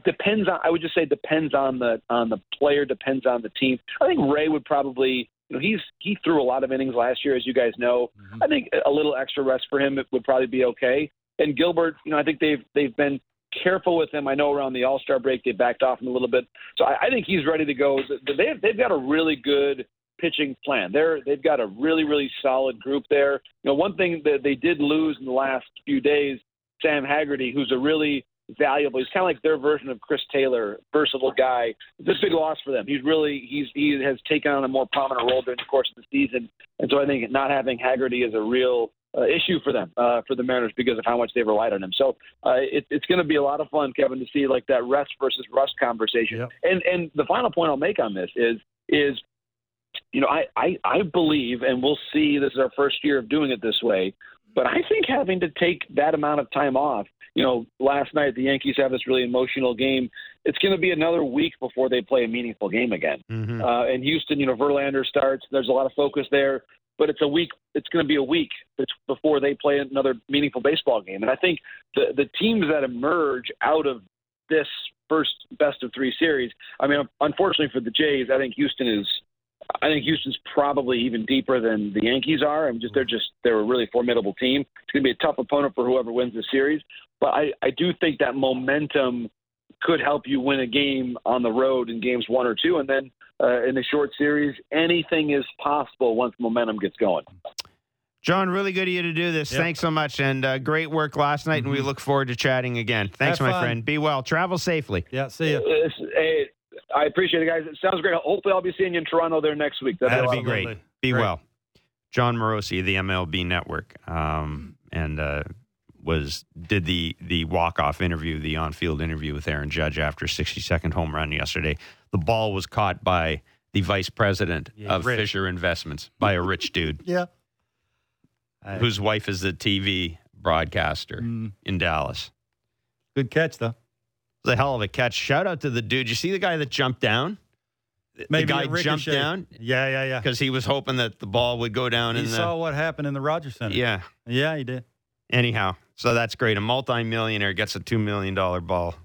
depends on. I would just say depends on the on the player, depends on the team. I think Ray would probably. You know, he's he threw a lot of innings last year, as you guys know. Mm-hmm. I think a little extra rest for him would probably be okay. And Gilbert, you know, I think they've they've been careful with him. I know around the All Star break they backed off him a little bit, so I, I think he's ready to go. They've they've got a really good pitching plan. They're they've got a really really solid group there. You know, one thing that they did lose in the last few days, Sam Haggerty, who's a really valuable. He's kind of like their version of Chris Taylor, versatile guy. This big loss for them. He's really he's he has taken on a more prominent role during the course of the season, and so I think not having Haggerty is a real uh, issue for them, uh, for the Mariners, because of how much they've relied on him. So uh, it, it's going to be a lot of fun, Kevin, to see like that rest versus rust conversation. Yep. And and the final point I'll make on this is is you know, I, I, I believe, and we'll see, this is our first year of doing it this way, but I think having to take that amount of time off, you know, last night the Yankees have this really emotional game. It's going to be another week before they play a meaningful game again. Mm-hmm. Uh, and Houston, you know, Verlander starts. There's a lot of focus there, but it's a week. It's going to be a week before they play another meaningful baseball game. And I think the the teams that emerge out of this first best of three series. I mean, unfortunately for the Jays, I think Houston is I think Houston's probably even deeper than the Yankees are. I'm just they're just they're a really formidable team. It's going to be a tough opponent for whoever wins the series, but I I do think that momentum could help you win a game on the road in games one or two, and then uh, in the short series, anything is possible once momentum gets going. Jon, really good of you to do this. Yep. Thanks so much, and uh, great work last night. Mm-hmm. And we mm-hmm. look forward to chatting again. Thanks, Have my fun. friend. Be well. Travel safely. Yeah. See you. Hey, I appreciate it, guys. It sounds great. Hopefully, I'll be seeing you in Toronto there next week. That'd, That'd be, be great. Be great. well. Jon Morosi, the MLB Network, um, and uh, was did the the walk off interview, the on field interview with Aaron Judge after 60 second home run yesterday. The ball was caught by the vice president yeah, of rich. Fisher Investments by a rich dude. yeah, whose wife is a TV broadcaster mm. in Dallas. Good catch though was a hell of a catch. Shout out to the dude. You see the guy that jumped down? Maybe the guy jumped down. Yeah, yeah, yeah. Because he was hoping that the ball would go down. He in saw what happened in the Rogers Center. Yeah, yeah, he did. Anyhow, so that's great. A multimillionaire gets a two million dollar ball.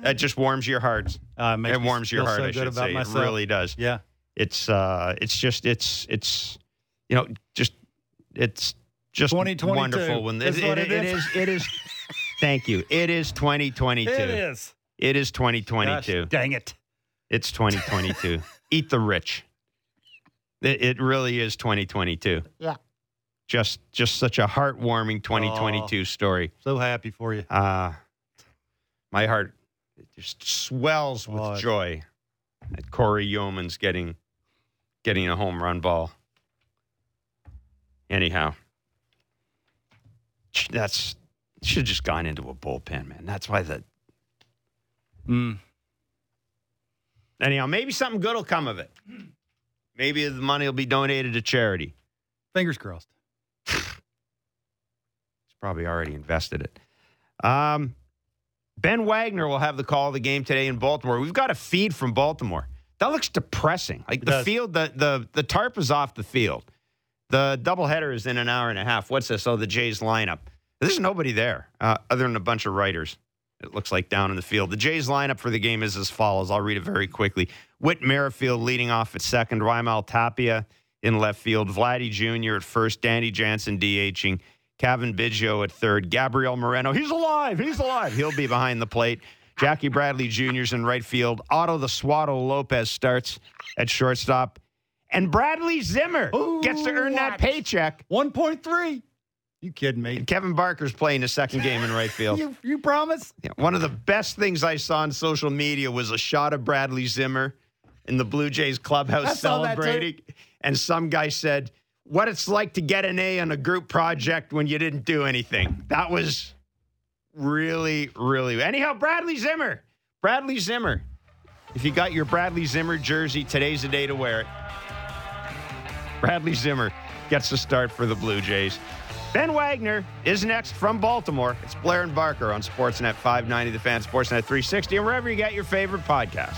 That just warms your heart. Uh, it, it warms your heart. So I should say myself. it really does. Yeah, it's uh, it's just it's it's you know just it's just wonderful when it, it, it is it is Thank you. It is 2022. It is. It is 2022. Gosh, dang it. It's 2022. Eat the rich. It, it, really is 2022. Yeah. Just just such a heartwarming 2022 oh, story. So happy for you. Uh my heart just swells with oh, joy that Cory Youmans getting getting a home run ball. Anyhow, that's should have just gone into a bullpen, man. That's why the. Mm. Anyhow, maybe something good will come of it. Maybe the money will be donated to charity. Fingers crossed. He's probably already invested it. Um, Ben Wagner will have the call of the game today in Baltimore. We've got a feed from Baltimore. That looks depressing. Like the does. field, the the the tarp is off the field. The doubleheader is in an hour and a half. What's this? Oh, the Jays lineup. There's nobody there uh, other than a bunch of writers. It looks like down in the field. The Jays lineup for the game is as follows. I'll read it very quickly. Whit Merrifield leading off at second. Raimel Tapia in left field. Vladdy Jr. at first. Danny Jansen DHing. Cavan Biggio at third. Gabriel Moreno. He's alive. He's alive. He'll be behind the plate. Jackie Bradley Jr.'s in right field. Otto the Swaddle Lopez starts at shortstop. And Bradley Zimmer Ooh, gets to earn that paycheck. 1.3. You kidding me? Kevin Barker's playing the second game in right field. You, you promise? Yeah, one of the best things I saw on social media was a shot of Bradley Zimmer in the Blue Jays clubhouse saw that too. celebrating. And some guy said, What it's like to get an A on a group project when you didn't do anything. That was really, really. Anyhow, Bradley Zimmer. Bradley Zimmer. If you got your Bradley Zimmer jersey, today's the day to wear it. Bradley Zimmer gets the start for the Blue Jays. Ben Wagner is next from Baltimore. It's Blair and Barker on Sportsnet 590, the fan, Sportsnet 360, and wherever you get your favorite podcast.